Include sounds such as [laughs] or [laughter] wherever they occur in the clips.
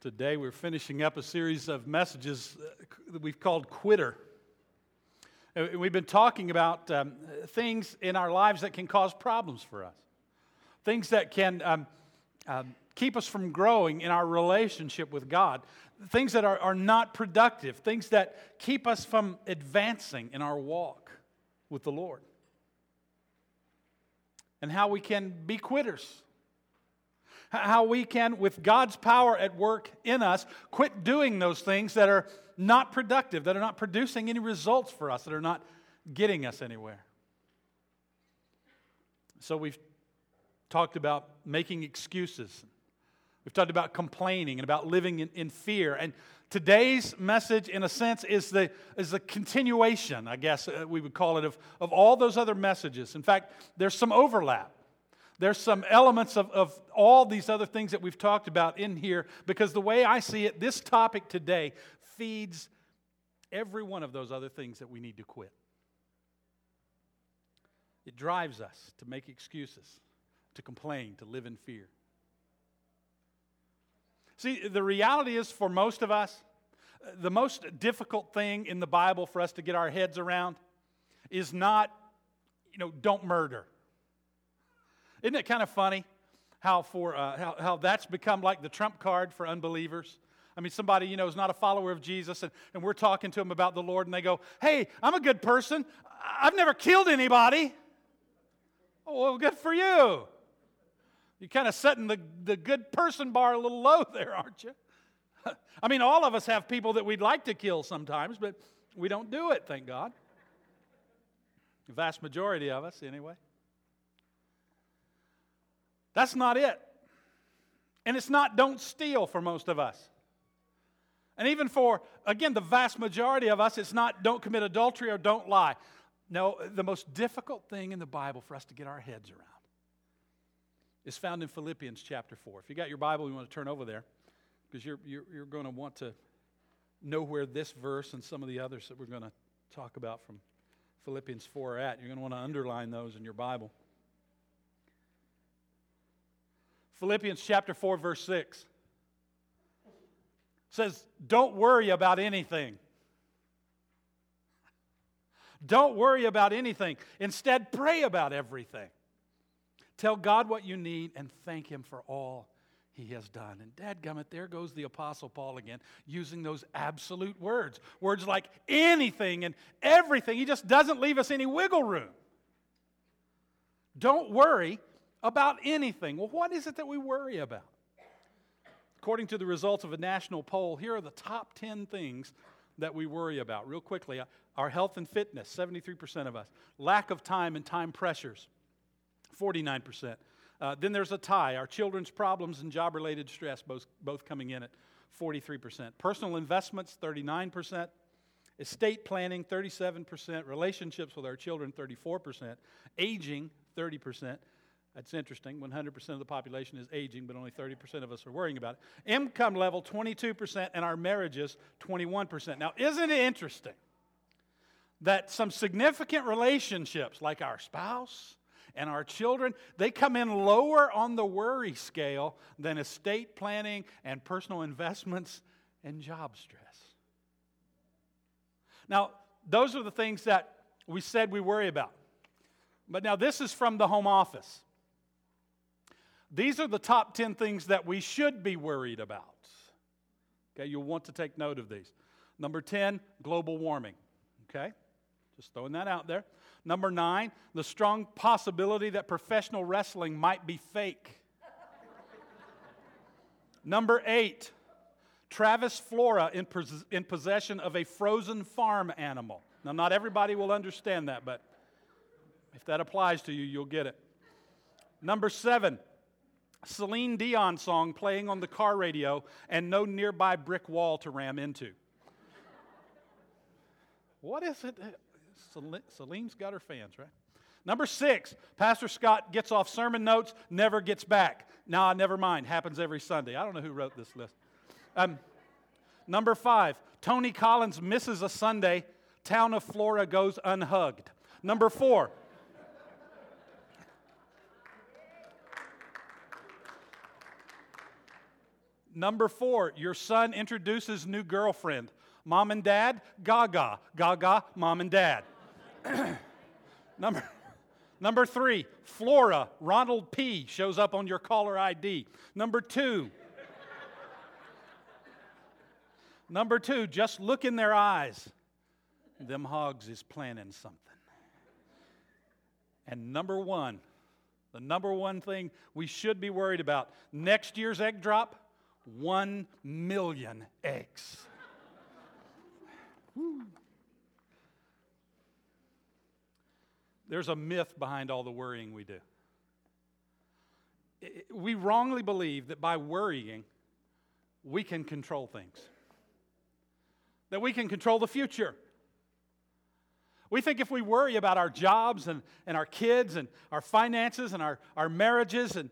Today we're finishing up a series of messages uh, that we've called Quitter. We've been talking about um, things in our lives that can cause problems for us, things that can um, um, keep us from growing in our relationship with God, things that are, are not productive, things that keep us from advancing in our walk with the Lord, and how we can be quitters how we can, with God's power at work in us, quit doing those things that are not productive, that are not producing any results for us, that are not getting us anywhere. So we've talked about making excuses. We've talked about complaining and about living in, in fear. And today's message, in a sense, is the, is the continuation, I guess uh, we would call it, of, of all those other messages. In fact, there's some overlap. There's some elements of, of all these other things that we've talked about in here because the way I see it, this topic today feeds every one of those other things that we need to quit. It drives us to make excuses, to complain, to live in fear. See, the reality is for most of us, the most difficult thing in the Bible for us to get our heads around is not, you know, don't murder. Isn't it kind of funny how, for, uh, how, how that's become like the trump card for unbelievers? I mean, somebody, you know, is not a follower of Jesus, and, and we're talking to them about the Lord, and they go, Hey, I'm a good person. I've never killed anybody. Oh, well, good for you. You're kind of setting the, the good person bar a little low [laughs] there, aren't you? [laughs] I mean, all of us have people that we'd like to kill sometimes, but we don't do it, thank God. The vast majority of us, anyway. That's not it. And it's not don't steal for most of us. And even for, again, the vast majority of us, it's not don't commit adultery or don't lie. No, the most difficult thing in the Bible for us to get our heads around is found in Philippians chapter 4. If you got your Bible, you want to turn over there because you're, you're, you're going to want to know where this verse and some of the others that we're going to talk about from Philippians 4 are at. You're going to want to underline those in your Bible. Philippians chapter 4, verse 6 says, Don't worry about anything. Don't worry about anything. Instead, pray about everything. Tell God what you need and thank Him for all He has done. And dadgummit, there goes the Apostle Paul again, using those absolute words. Words like anything and everything. He just doesn't leave us any wiggle room. Don't worry about anything. Well, what is it that we worry about? According to the results of a national poll, here are the top 10 things that we worry about. Real quickly our health and fitness, 73% of us. Lack of time and time pressures, 49%. Uh, then there's a tie our children's problems and job related stress, both, both coming in at 43%. Personal investments, 39%. Estate planning, 37%. Relationships with our children, 34%. Aging, 30%. That's interesting. 100% of the population is aging, but only 30% of us are worrying about it. Income level, 22%, and our marriages, 21%. Now, isn't it interesting that some significant relationships, like our spouse and our children, they come in lower on the worry scale than estate planning and personal investments and job stress? Now, those are the things that we said we worry about. But now, this is from the home office. These are the top 10 things that we should be worried about. Okay, you'll want to take note of these. Number 10, global warming. Okay, just throwing that out there. Number nine, the strong possibility that professional wrestling might be fake. Number eight, Travis Flora in, pos- in possession of a frozen farm animal. Now, not everybody will understand that, but if that applies to you, you'll get it. Number seven, Celine Dion song playing on the car radio and no nearby brick wall to ram into. what is it? Celine's got her fans, right? Number six, Pastor Scott gets off sermon notes, never gets back. Nah, never mind. Happens every Sunday. I don't know who wrote this list. Um, number five, Tony Collins misses a Sunday. Town of Flora goes unhugged. Number four, Number four, your son introduces new girlfriend. Mom and dad, gaga. Gaga, mom and dad. [clears throat] number, number three, Flora, Ronald P. shows up on your caller ID. Number two, number two, just look in their eyes. Them hogs is planning something. And number one, the number one thing we should be worried about next year's egg drop, one million eggs. There's a myth behind all the worrying we do. We wrongly believe that by worrying, we can control things, that we can control the future. We think if we worry about our jobs and, and our kids and our finances and our, our marriages, and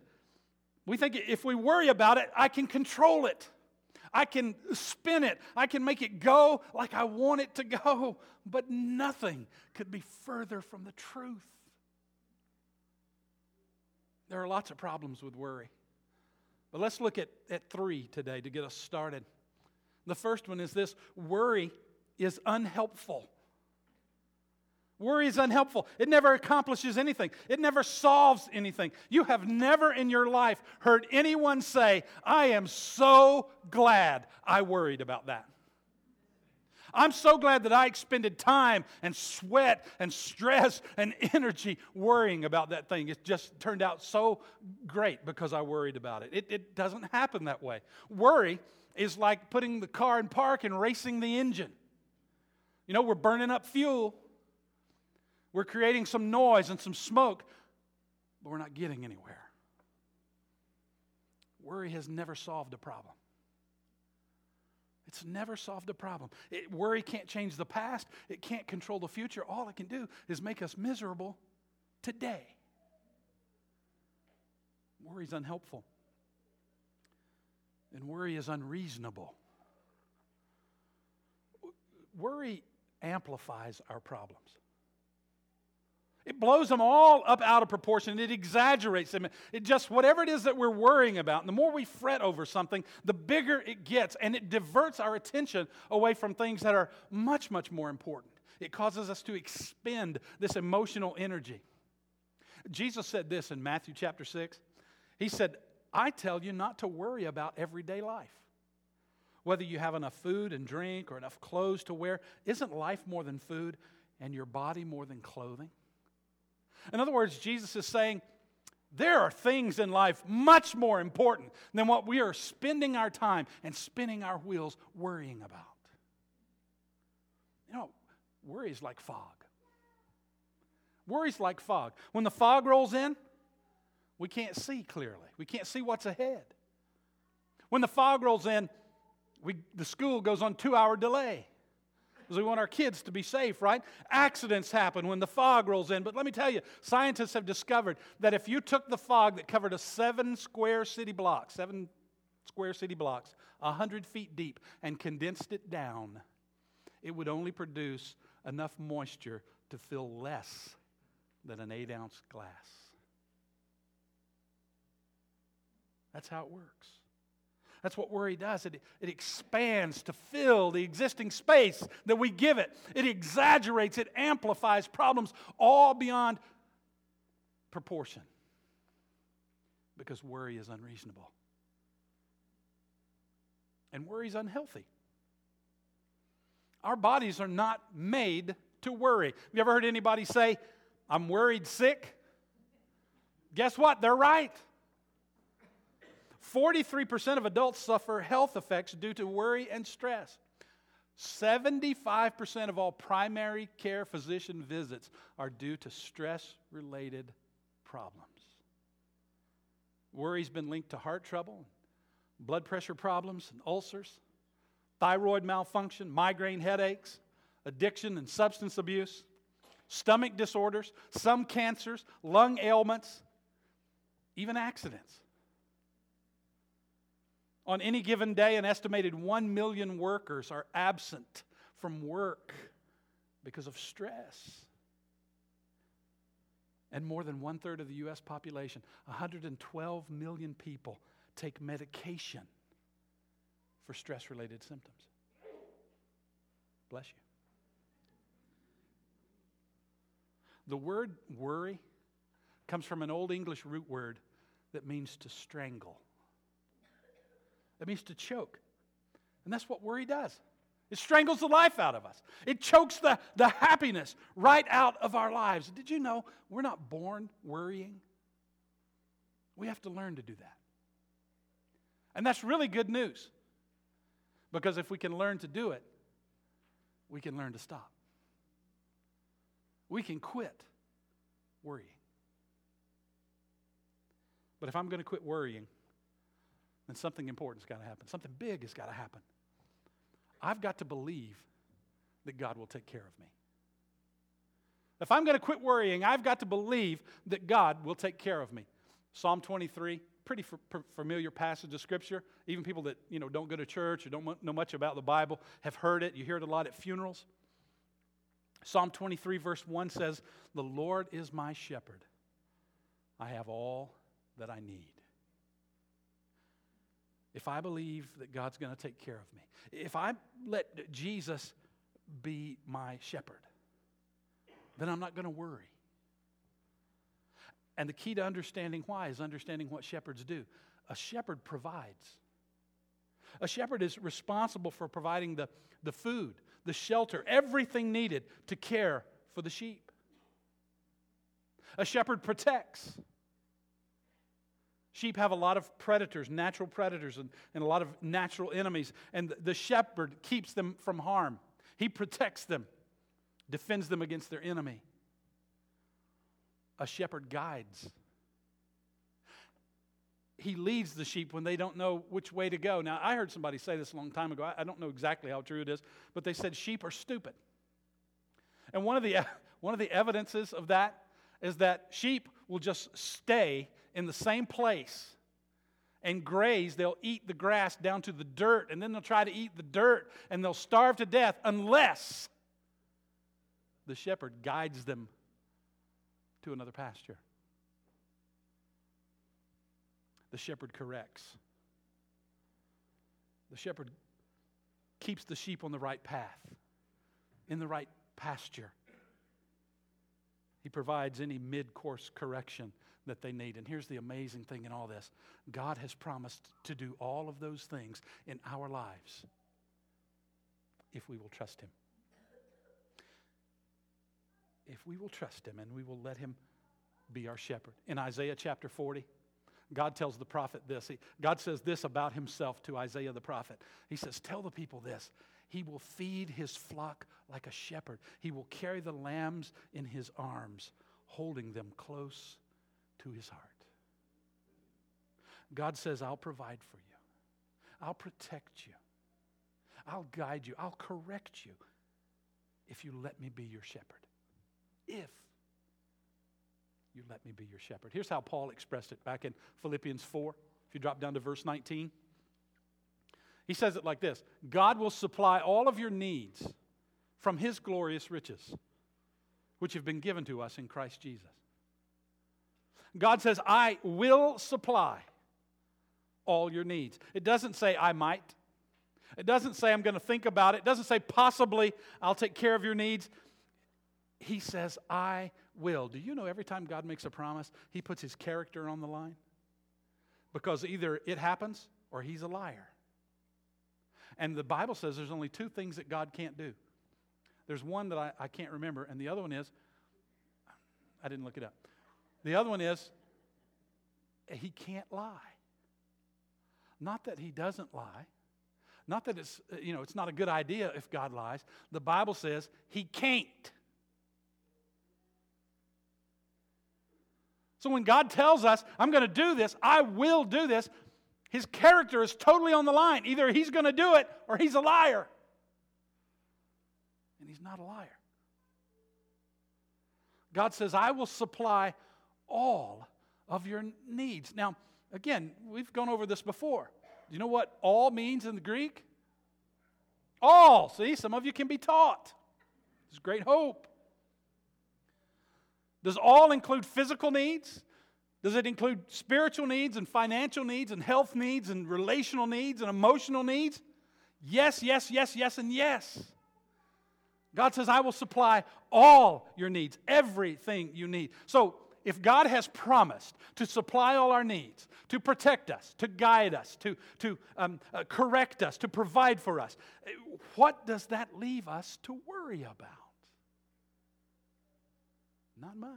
we think if we worry about it, I can control it. I can spin it. I can make it go like I want it to go. But nothing could be further from the truth. There are lots of problems with worry. But let's look at, at three today to get us started. The first one is this worry is unhelpful. Worry is unhelpful. It never accomplishes anything, it never solves anything. You have never in your life heard anyone say, I am so glad I worried about that. I'm so glad that I expended time and sweat and stress and [laughs] energy worrying about that thing. It just turned out so great because I worried about it. It, it doesn't happen that way. Worry is like putting the car in park and racing the engine. You know, we're burning up fuel we're creating some noise and some smoke, but we're not getting anywhere. Worry has never solved a problem. It's never solved a problem. It, worry can't change the past, it can't control the future. All it can do is make us miserable today. Worry is unhelpful, and worry is unreasonable. Worry amplifies our problems. It blows them all up out of proportion. It exaggerates them. It just, whatever it is that we're worrying about, and the more we fret over something, the bigger it gets, and it diverts our attention away from things that are much, much more important. It causes us to expend this emotional energy. Jesus said this in Matthew chapter 6. He said, I tell you not to worry about everyday life. Whether you have enough food and drink or enough clothes to wear, isn't life more than food and your body more than clothing? In other words, Jesus is saying, there are things in life much more important than what we are spending our time and spinning our wheels worrying about. You know, worry is like fog. Worry's like fog. When the fog rolls in, we can't see clearly. We can't see what's ahead. When the fog rolls in, we, the school goes on two hour delay because we want our kids to be safe, right? Accidents happen when the fog rolls in. But let me tell you, scientists have discovered that if you took the fog that covered a seven square city block, seven square city blocks, 100 feet deep, and condensed it down, it would only produce enough moisture to fill less than an eight ounce glass. That's how it works. That's what worry does. It, it expands to fill the existing space that we give it. It exaggerates, it amplifies problems all beyond proportion because worry is unreasonable. And worry is unhealthy. Our bodies are not made to worry. Have you ever heard anybody say, I'm worried sick? Guess what? They're right. 43% of adults suffer health effects due to worry and stress. 75% of all primary care physician visits are due to stress related problems. Worry's been linked to heart trouble, blood pressure problems, and ulcers, thyroid malfunction, migraine headaches, addiction and substance abuse, stomach disorders, some cancers, lung ailments, even accidents. On any given day, an estimated 1 million workers are absent from work because of stress. And more than one third of the U.S. population, 112 million people, take medication for stress related symptoms. Bless you. The word worry comes from an Old English root word that means to strangle. It means to choke. And that's what worry does. It strangles the life out of us. It chokes the, the happiness right out of our lives. Did you know we're not born worrying? We have to learn to do that. And that's really good news. Because if we can learn to do it, we can learn to stop. We can quit worrying. But if I'm going to quit worrying, then something important's got to happen. Something big has got to happen. I've got to believe that God will take care of me. If I'm going to quit worrying, I've got to believe that God will take care of me. Psalm 23, pretty familiar passage of Scripture. Even people that you know, don't go to church or don't know much about the Bible have heard it. You hear it a lot at funerals. Psalm 23, verse 1 says, The Lord is my shepherd. I have all that I need if I believe that God's going to take care of me, if I let Jesus be my shepherd, then I'm not going to worry. And the key to understanding why is understanding what shepherds do. A shepherd provides. A shepherd is responsible for providing the, the food, the shelter, everything needed to care for the sheep. A shepherd protects. Sheep have a lot of predators, natural predators, and, and a lot of natural enemies. And the shepherd keeps them from harm. He protects them, defends them against their enemy. A shepherd guides. He leads the sheep when they don't know which way to go. Now, I heard somebody say this a long time ago. I don't know exactly how true it is, but they said sheep are stupid. And one of the, [laughs] one of the evidences of that is that sheep will just stay in the same place and graze. They'll eat the grass down to the dirt, and then they'll try to eat the dirt, and they'll starve to death unless the shepherd guides them to another pasture. The shepherd corrects. The shepherd keeps the sheep on the right path, in the right pasture. He provides any mid course correction that they need. And here's the amazing thing in all this God has promised to do all of those things in our lives if we will trust Him. If we will trust Him and we will let Him be our shepherd. In Isaiah chapter 40, God tells the prophet this. He, God says this about Himself to Isaiah the prophet. He says, Tell the people this. He will feed his flock like a shepherd. He will carry the lambs in his arms, holding them close to his heart. God says, I'll provide for you, I'll protect you, I'll guide you, I'll correct you if you let me be your shepherd. If you let me be your shepherd. Here's how Paul expressed it back in Philippians 4. If you drop down to verse 19, he says it like this God will supply all of your needs from his glorious riches, which have been given to us in Christ Jesus. God says, I will supply all your needs. It doesn't say, I might. It doesn't say, I'm going to think about it. It doesn't say, possibly, I'll take care of your needs. He says, I will. Do you know every time God makes a promise, he puts his character on the line? Because either it happens or he's a liar. And the Bible says there's only two things that God can't do. There's one that I, I can't remember, and the other one is, I didn't look it up. The other one is, he can't lie. Not that he doesn't lie. Not that it's, uh, you know, it's not a good idea if God lies. The Bible says he can't. So when God tells us, I'm going to do this, I will do this, his character is totally on the line. Either he's going to do it or he's a liar. And he's not a liar. God says, I will supply all of your needs. Now, again, we've gone over this before. Do you know what all means in the Greek? All. See, some of you can be taught. There's great hope. Does all include physical needs? Does it include spiritual needs and financial needs and health needs and relational needs and emotional needs? Yes, yes, yes, yes, and yes. God says, I will supply all your needs, everything you need. So, if God has promised to supply all our needs, to protect us, to guide us, to, to um, uh, correct us, to provide for us, what does that leave us to worry about? Not much.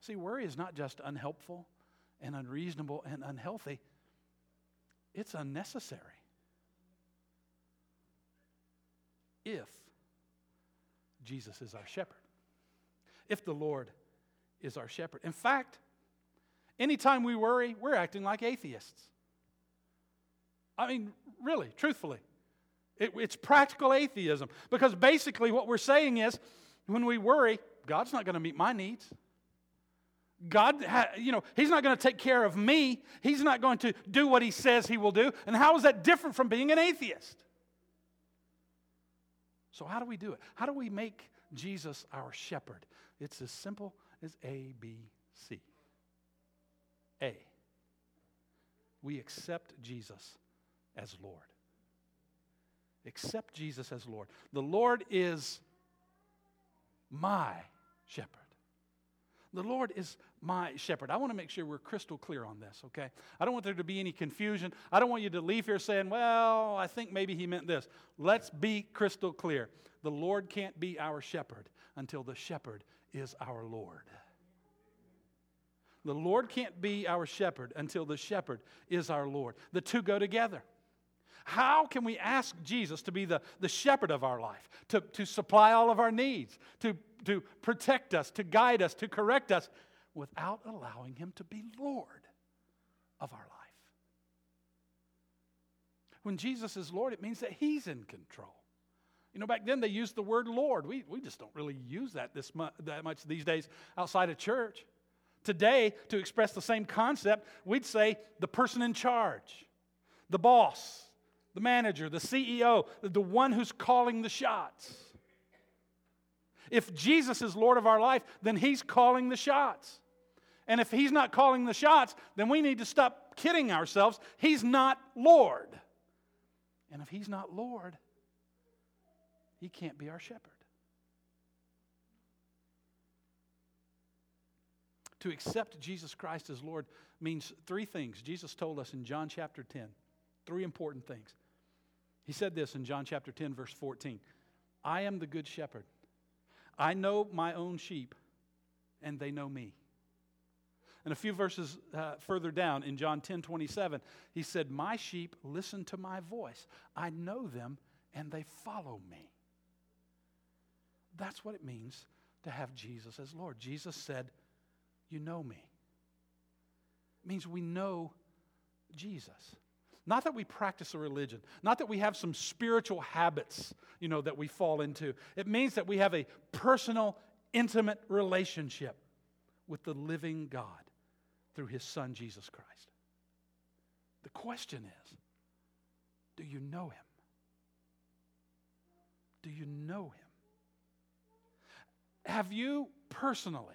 See, worry is not just unhelpful and unreasonable and unhealthy, it's unnecessary. If Jesus is our shepherd, if the Lord is our shepherd. In fact, anytime we worry, we're acting like atheists. I mean, really, truthfully. It, it's practical atheism because basically what we're saying is when we worry, God's not going to meet my needs. God, you know, He's not going to take care of me. He's not going to do what He says He will do. And how is that different from being an atheist? So, how do we do it? How do we make Jesus our shepherd? It's as simple as A, B, C. A, we accept Jesus as Lord. Accept Jesus as Lord. The Lord is my shepherd. The Lord is my shepherd. I want to make sure we're crystal clear on this, okay? I don't want there to be any confusion. I don't want you to leave here saying, well, I think maybe he meant this. Let's be crystal clear. The Lord can't be our shepherd until the shepherd is our Lord. The Lord can't be our shepherd until the shepherd is our Lord. The two go together. How can we ask Jesus to be the, the shepherd of our life, to, to supply all of our needs, to, to protect us, to guide us, to correct us, without allowing him to be Lord of our life? When Jesus is Lord, it means that he's in control. You know, back then they used the word Lord. We, we just don't really use that, this mu- that much these days outside of church. Today, to express the same concept, we'd say the person in charge, the boss, the manager, the CEO, the one who's calling the shots. If Jesus is Lord of our life, then He's calling the shots. And if He's not calling the shots, then we need to stop kidding ourselves. He's not Lord. And if He's not Lord, He can't be our shepherd. To accept Jesus Christ as Lord means three things. Jesus told us in John chapter 10, three important things. He said this in John chapter 10, verse 14 I am the good shepherd. I know my own sheep, and they know me. And a few verses uh, further down in John 10 27, he said, My sheep listen to my voice. I know them, and they follow me. That's what it means to have Jesus as Lord. Jesus said, You know me. It means we know Jesus. Not that we practice a religion, not that we have some spiritual habits, you know, that we fall into. It means that we have a personal, intimate relationship with the living God through his son Jesus Christ. The question is, do you know him? Do you know him? Have you personally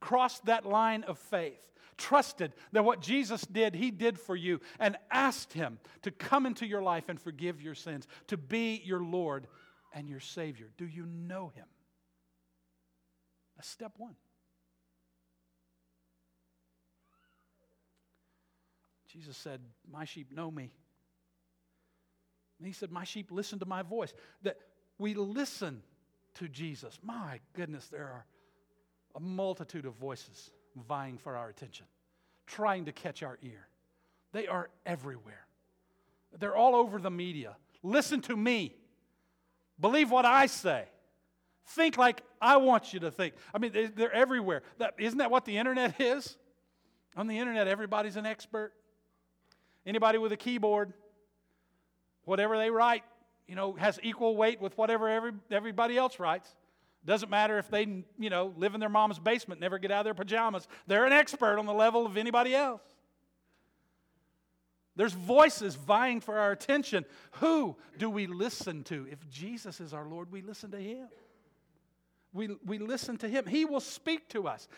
crossed that line of faith trusted that what Jesus did, He did for you, and asked Him to come into your life and forgive your sins, to be your Lord and your Savior. Do you know Him? That's step one. Jesus said, My sheep know me. And he said, My sheep listen to my voice. That we listen to Jesus. My goodness, there are a multitude of voices vying for our attention, trying to catch our ear. They are everywhere. They're all over the media. Listen to me. Believe what I say. Think like I want you to think. I mean, they're everywhere. That, isn't that what the internet is? On the internet, everybody's an expert. Anybody with a keyboard, whatever they write, you know, has equal weight with whatever every, everybody else writes. Doesn't matter if they, you know, live in their mom's basement, never get out of their pajamas. They're an expert on the level of anybody else. There's voices vying for our attention. Who do we listen to? If Jesus is our Lord, we listen to him. we, we listen to Him. He will speak to us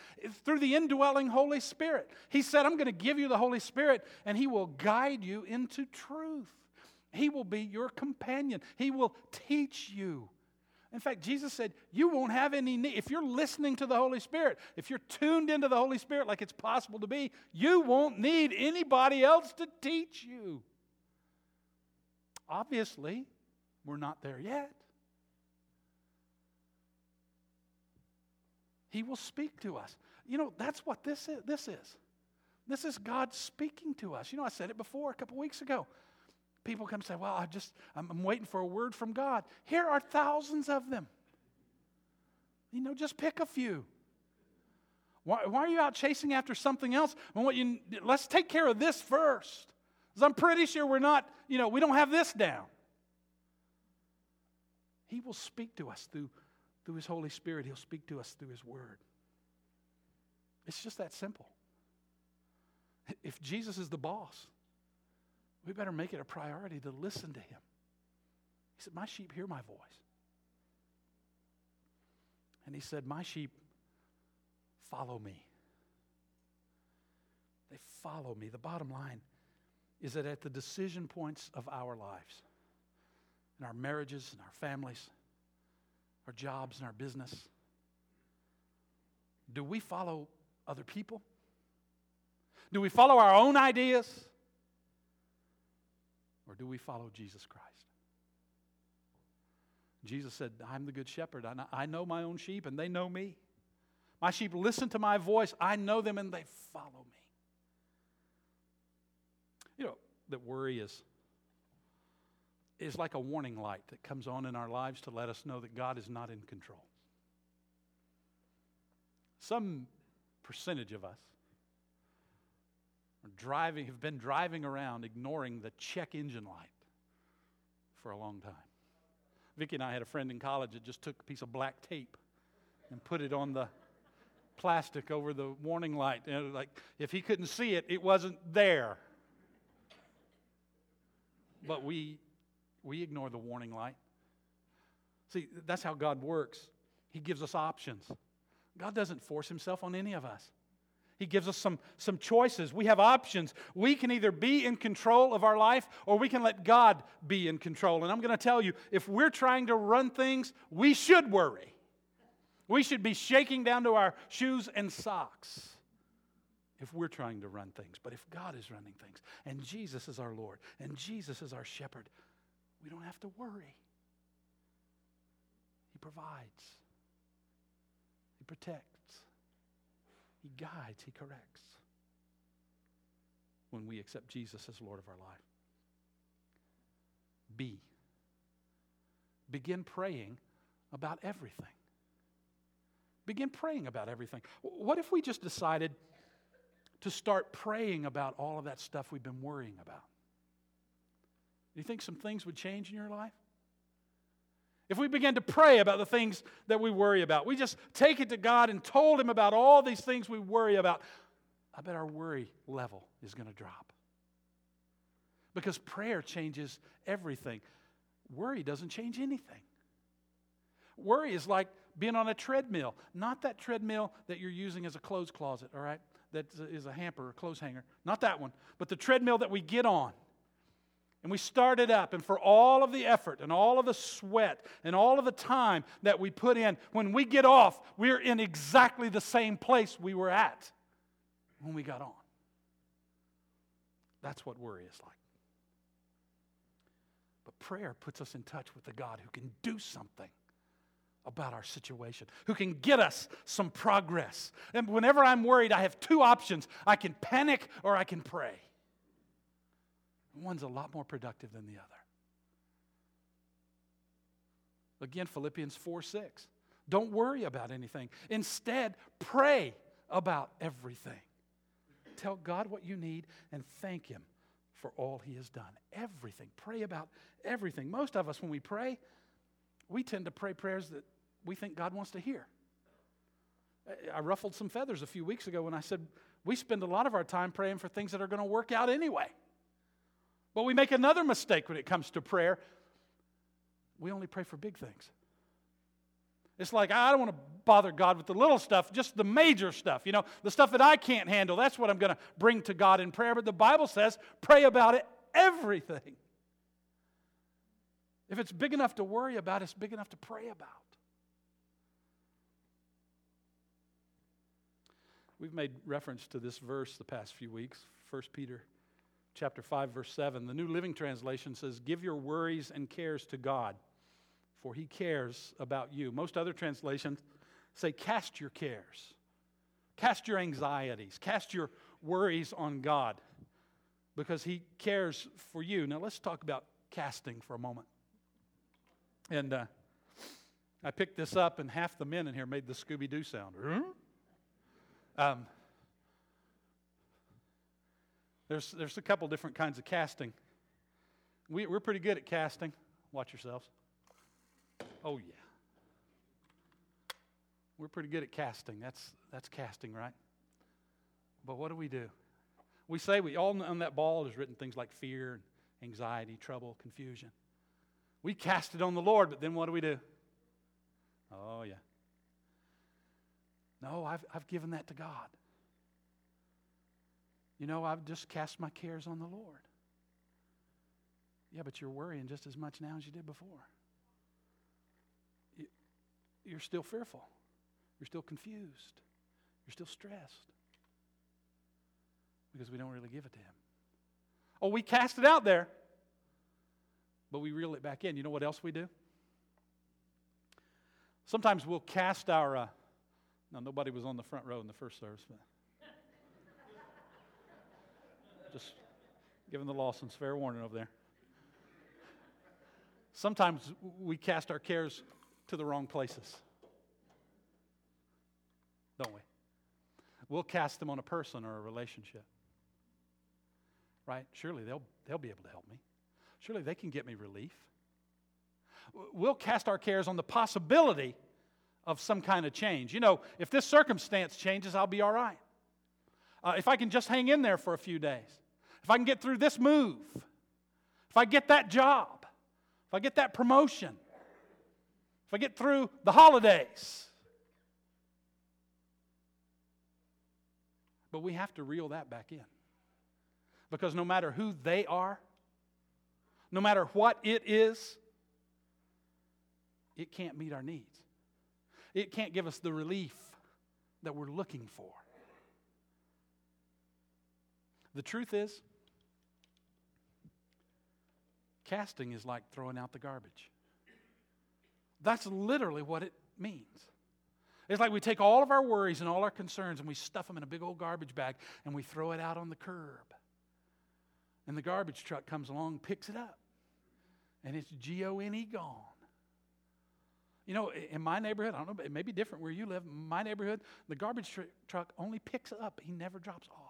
through the indwelling Holy Spirit. He said, I'm going to give you the Holy Spirit, and He will guide you into truth. He will be your companion, He will teach you. In fact, Jesus said, You won't have any need. If you're listening to the Holy Spirit, if you're tuned into the Holy Spirit like it's possible to be, you won't need anybody else to teach you. Obviously, we're not there yet. He will speak to us. You know, that's what this is. This is. This is God speaking to us. You know, I said it before a couple weeks ago people come and say, Well, I just, I'm, I'm waiting for a word from God. Here are thousands of them. You know, just pick a few. Why, why are you out chasing after something else? you, let's take care of this first. Because I'm pretty sure we're not, you know, we don't have this down. He will speak to us through, through His Holy Spirit, He'll speak to us through His Word. It's just that simple. If Jesus is the boss, we better make it a priority to listen to him. He said, My sheep hear my voice. And he said, My sheep follow me. They follow me. The bottom line is that at the decision points of our lives, in our marriages, in our families, our jobs, and our business, do we follow other people? Do we follow our own ideas? Or do we follow Jesus Christ? Jesus said, I'm the good shepherd. I know my own sheep, and they know me. My sheep listen to my voice. I know them, and they follow me. You know, that worry is, is like a warning light that comes on in our lives to let us know that God is not in control. Some percentage of us driving, have been driving around ignoring the check engine light for a long time. Vicki and I had a friend in college that just took a piece of black tape and put it on the plastic over the warning light. And like if he couldn't see it, it wasn't there. But we we ignore the warning light. See, that's how God works. He gives us options. God doesn't force himself on any of us. He gives us some, some choices. We have options. We can either be in control of our life or we can let God be in control. And I'm going to tell you if we're trying to run things, we should worry. We should be shaking down to our shoes and socks if we're trying to run things. But if God is running things and Jesus is our Lord and Jesus is our shepherd, we don't have to worry. He provides, He protects. He guides, He corrects when we accept Jesus as Lord of our life. B. Begin praying about everything. Begin praying about everything. What if we just decided to start praying about all of that stuff we've been worrying about? Do you think some things would change in your life? If we begin to pray about the things that we worry about, we just take it to God and told Him about all these things we worry about, I bet our worry level is going to drop. Because prayer changes everything. Worry doesn't change anything. Worry is like being on a treadmill, not that treadmill that you're using as a clothes closet, all right? That is a hamper, a clothes hanger. Not that one, but the treadmill that we get on and we start it up, and for all of the effort and all of the sweat and all of the time that we put in, when we get off, we're in exactly the same place we were at when we got on. That's what worry is like. But prayer puts us in touch with the God who can do something about our situation, who can get us some progress. And whenever I'm worried, I have two options I can panic or I can pray. One's a lot more productive than the other. Again, Philippians 4 6. Don't worry about anything. Instead, pray about everything. Tell God what you need and thank Him for all He has done. Everything. Pray about everything. Most of us, when we pray, we tend to pray prayers that we think God wants to hear. I ruffled some feathers a few weeks ago when I said we spend a lot of our time praying for things that are going to work out anyway. But we make another mistake when it comes to prayer. We only pray for big things. It's like, I don't want to bother God with the little stuff, just the major stuff, you know, the stuff that I can't handle. That's what I'm going to bring to God in prayer. But the Bible says, pray about it, everything. If it's big enough to worry about, it's big enough to pray about. We've made reference to this verse the past few weeks, 1 Peter chapter 5 verse 7. The New Living Translation says, "Give your worries and cares to God, for he cares about you." Most other translations say, "Cast your cares. Cast your anxieties, cast your worries on God because he cares for you." Now let's talk about casting for a moment. And uh, I picked this up, and half the men in here made the Scooby Doo sound. [laughs] Um, there's, there's a couple different kinds of casting. We, we're pretty good at casting. Watch yourselves. Oh, yeah. We're pretty good at casting. That's, that's casting, right? But what do we do? We say we all on that ball is written things like fear, anxiety, trouble, confusion. We cast it on the Lord, but then what do we do? Oh, yeah. No, I've, I've given that to God. You know, I've just cast my cares on the Lord. Yeah, but you're worrying just as much now as you did before. You're still fearful. You're still confused. You're still stressed. Because we don't really give it to Him. Oh, we cast it out there, but we reel it back in. You know what else we do? Sometimes we'll cast our. Uh, now, nobody was on the front row in the first service, but just giving the Lawsons fair warning over there. Sometimes we cast our cares to the wrong places, don't we? We'll cast them on a person or a relationship. Right? Surely they'll, they'll be able to help me. Surely they can get me relief. We'll cast our cares on the possibility of some kind of change. You know, if this circumstance changes, I'll be all right. Uh, if I can just hang in there for a few days, if I can get through this move, if I get that job, if I get that promotion, if I get through the holidays. But we have to reel that back in. Because no matter who they are, no matter what it is, it can't meet our needs. It can't give us the relief that we're looking for. The truth is, Casting is like throwing out the garbage. That's literally what it means. It's like we take all of our worries and all our concerns and we stuff them in a big old garbage bag and we throw it out on the curb. And the garbage truck comes along, picks it up, and it's G O N E gone. You know, in my neighborhood, I don't know, it may be different where you live. In my neighborhood, the garbage tr- truck only picks up, he never drops off.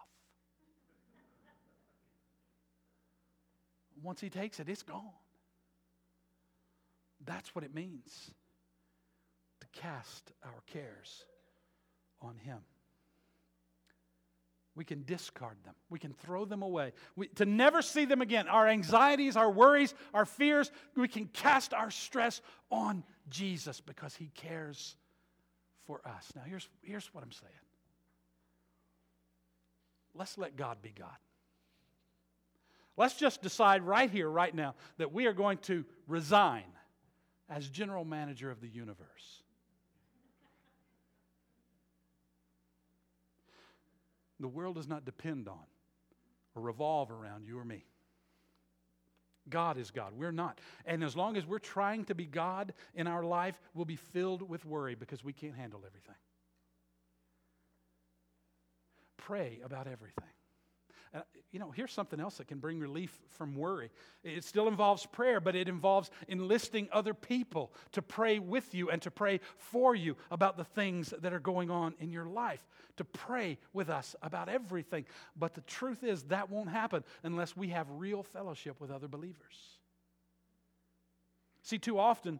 Once he takes it, it's gone. That's what it means to cast our cares on him. We can discard them. We can throw them away. We, to never see them again. Our anxieties, our worries, our fears, we can cast our stress on Jesus because he cares for us. Now, here's, here's what I'm saying let's let God be God. Let's just decide right here, right now, that we are going to resign as general manager of the universe. The world does not depend on or revolve around you or me. God is God. We're not. And as long as we're trying to be God in our life, we'll be filled with worry because we can't handle everything. Pray about everything. Uh, you know, here's something else that can bring relief from worry. It still involves prayer, but it involves enlisting other people to pray with you and to pray for you about the things that are going on in your life, to pray with us about everything. But the truth is, that won't happen unless we have real fellowship with other believers. See, too often,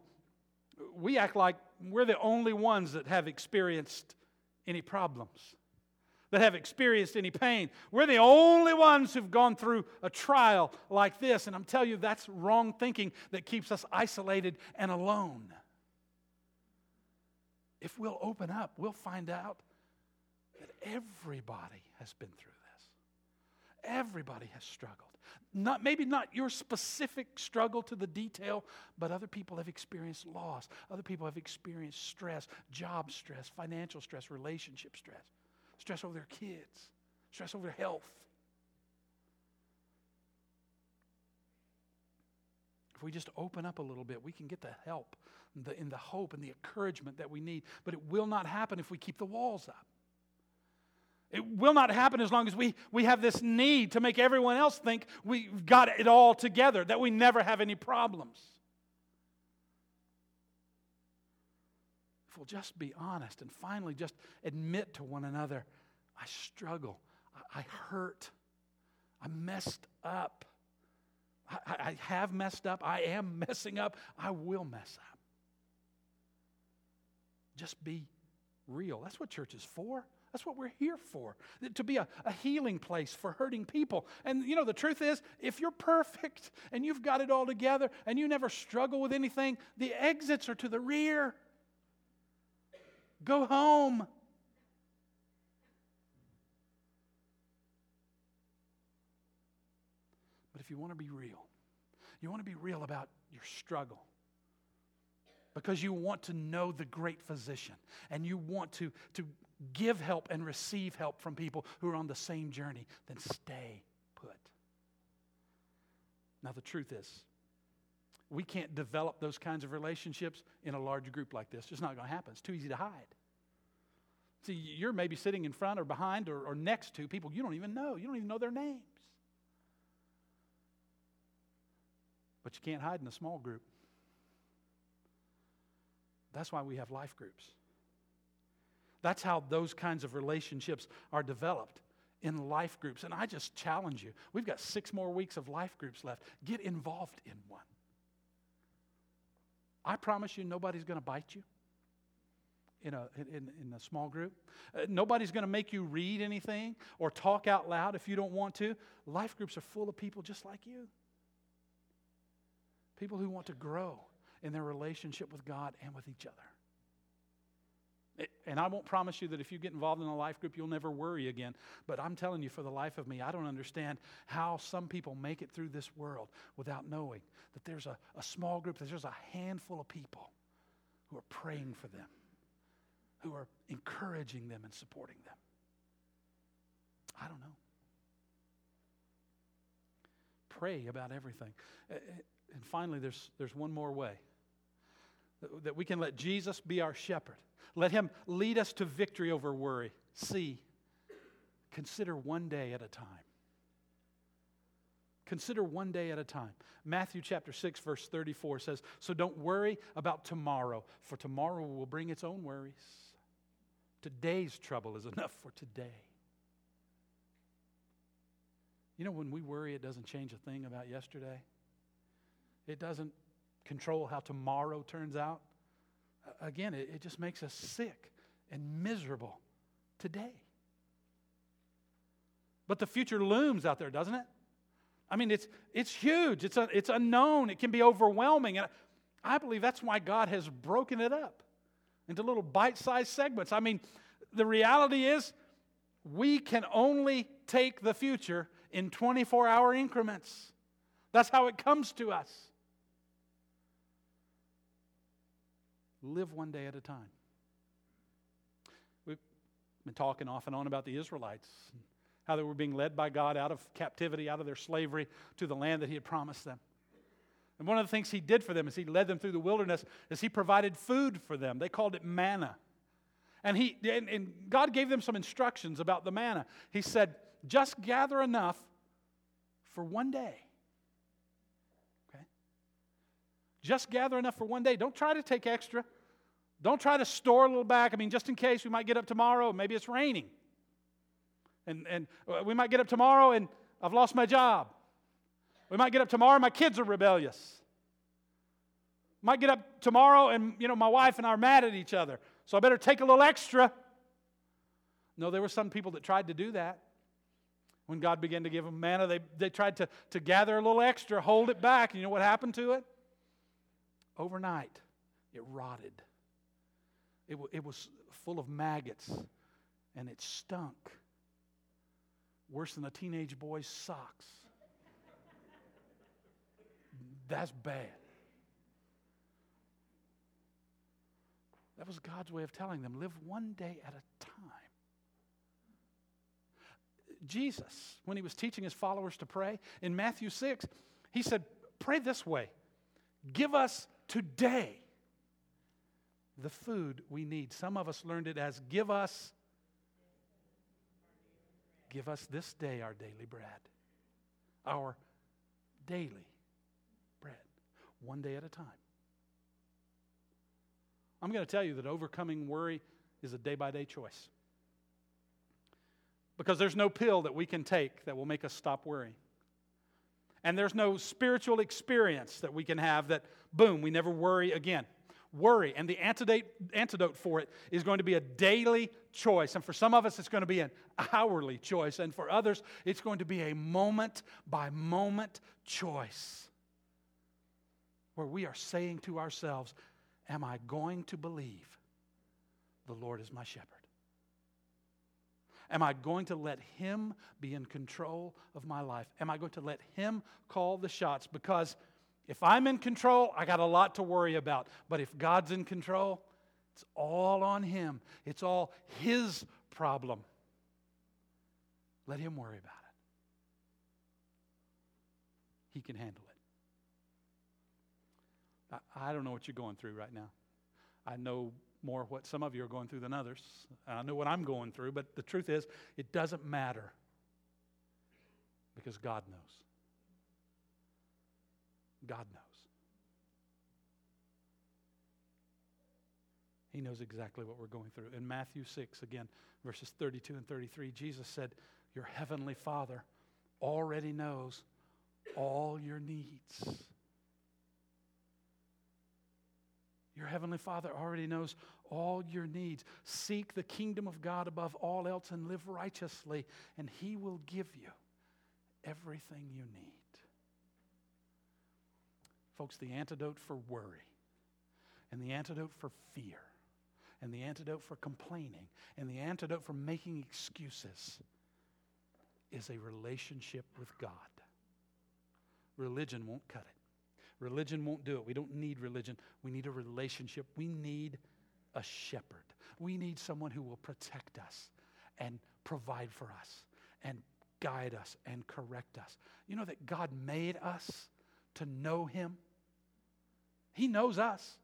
we act like we're the only ones that have experienced any problems that have experienced any pain. We're the only ones who've gone through a trial like this. And I'm telling you, that's wrong thinking that keeps us isolated and alone. if we'll open up, we'll find out that everybody has been through this. Everybody has struggled. Not, maybe not your specific struggle to the detail, but other people have experienced loss. Other people have experienced stress, job stress, financial stress, relationship stress, stress over their kids, stress over their health. If we just open up a little bit, we can get the help the, in the hope and the encouragement that we need. But it will not happen if we keep the walls up. It will not happen as long as we, we have this need to make everyone else think we've got it all together, that we never have any problems. Just be honest and finally just admit to one another, I struggle, I, I hurt, I messed up. I, I have messed up, I am [laughs] messing up, I will mess up. Just be real. That's what church is for. That's what we're here for, to be a, a, healing place for hurting people. And you know, the truth is, if you're perfect and you've got it all together and you never struggle with anything, the exits are to the rear. Go home. But if you want to be real, you want to be real about your struggle because you want to know the great physician and you want to, to give help and receive help from people who are on the same journey, then stay put. Now, the truth is, we can't develop those kinds of relationships in a large group like this. It's just not going to happen. It's too easy to hide. See, you're maybe sitting in front or behind or, or next to people you don't even know. You don't even know their names. But you can't hide in a small group. That's why we have life groups. That's how those kinds of relationships are developed in life groups. And I just challenge you. We've got six more weeks of life groups left. Get involved in one. I promise you, nobody's going to bite you in a, in, in a small group. Uh, nobody's going to make you read anything or talk out loud if you don't want to. Life groups are full of people just like you. People who want to grow in their relationship with God and with each other. And I won't promise you that if you get involved in a life group, you'll never worry again. But I'm telling you, for the life of me, I don't understand how some people make it through this world without knowing that there's a, a small group, there's a handful of people who are praying for them, who are encouraging them and supporting them. I don't know. Pray about everything. And finally, there's, there's one more way that we can let Jesus be our shepherd. Let him lead us to victory over worry. See, consider one day at a time. Consider one day at a time. Matthew chapter 6, verse 34 says, So don't worry about tomorrow, for tomorrow will bring its own worries. Today's trouble is enough for today. You know, when we worry, it doesn't change a thing about yesterday. It doesn't control how tomorrow turns out. Again, it, it just makes us sick and miserable today. But the future looms out there, doesn't it? I mean, it's, it's huge, it's, a, it's unknown, it can be overwhelming. And I believe that's why God has broken it up into little bite sized segments. I mean, the reality is, we can only take the future in 24 hour increments. That's how it comes to us. Live one day at a time. We've been talking off and on about the Israelites, how they were being led by God out of captivity, out of their slavery to the land that He had promised them. And one of the things He did for them as He led them through the wilderness is He provided food for them. They called it manna. And, he, and, and God gave them some instructions about the manna. He said, just gather enough for one day. Just gather enough for one day. Don't try to take extra. Don't try to store a little back. I mean, just in case we might get up tomorrow, maybe it's raining. And, and uh, we might get up tomorrow and I've lost my job. We might get up tomorrow my kids are rebellious. Might get up tomorrow and you know my wife and I are mad at each other. So I better take a little extra. No, there were some people that tried to do that. When God began to give them manna, they, they tried to, to gather a little extra, hold it back. And you know what happened to it? Overnight, it rotted. it, w- it was full of maggots and it stunk worse than a teenage boy's socks. That's bad. That was God's way of telling them live one day at a time. Jesus, when he was teaching his followers to pray, in Matthew 6, he said, Pray this way Give us today the food we need. Some of us learned it as give us give us this day our daily bread. Our daily bread. One day at a time. I'm going to tell you that overcoming worry is a day by day choice. Because there's no pill that we can take that will make us stop worrying. And there's no spiritual experience that we can have that, boom, we never worry again. Worry, and the antidote, antidote for it is going to be a daily choice. And for some of us, it's going to be an hourly choice. And for others, it's going to be a moment by moment choice where we are saying to ourselves, Am I going to believe the Lord is my shepherd? Am I going to let Him be in control of my life? Am I going to let Him call the shots? Because if I'm in control, I got a lot to worry about. But if God's in control, it's all on Him, it's all His problem. Let Him worry about it. He can handle it. I, I don't know what you're going through right now. I know more what some of you are going through than others. I know what I'm going through, but the truth is, it doesn't matter because God knows. God knows. He knows exactly what we're going through. In Matthew 6, again, verses 32 and 33, Jesus said, Your heavenly Father already knows all your needs. Your Heavenly Father already knows all your needs. Seek the kingdom of God above all else and live righteously, and He will give you everything you need. Folks, the antidote for worry, and the antidote for fear, and the antidote for complaining, and the antidote for making excuses is a relationship with God. Religion won't cut it. Religion won't do it. We don't need religion. We need a relationship. We need a shepherd. We need someone who will protect us and provide for us and guide us and correct us. You know that God made us to know Him? He knows us.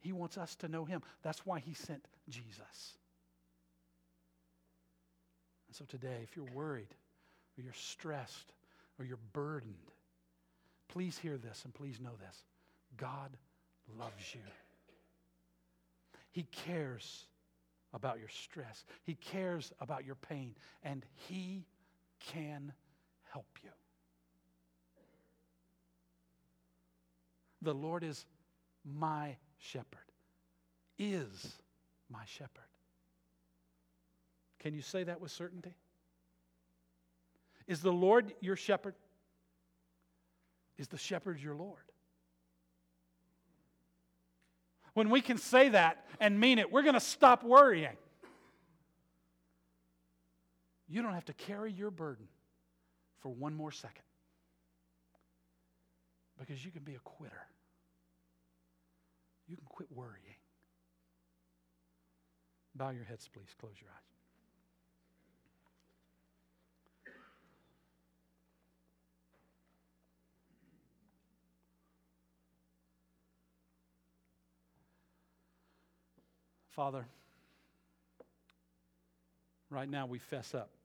He wants us to know Him. That's why He sent Jesus. And so today, if you're worried or you're stressed or you're burdened, Please hear this and please know this God loves you. He cares about your stress, He cares about your pain, and He can help you. The Lord is my shepherd, is my shepherd. Can you say that with certainty? Is the Lord your shepherd? Is the shepherd your Lord? When we can say that and mean it, we're going to stop worrying. You don't have to carry your burden for one more second because you can be a quitter. You can quit worrying. Bow your heads, please. Close your eyes. Father, right now we fess up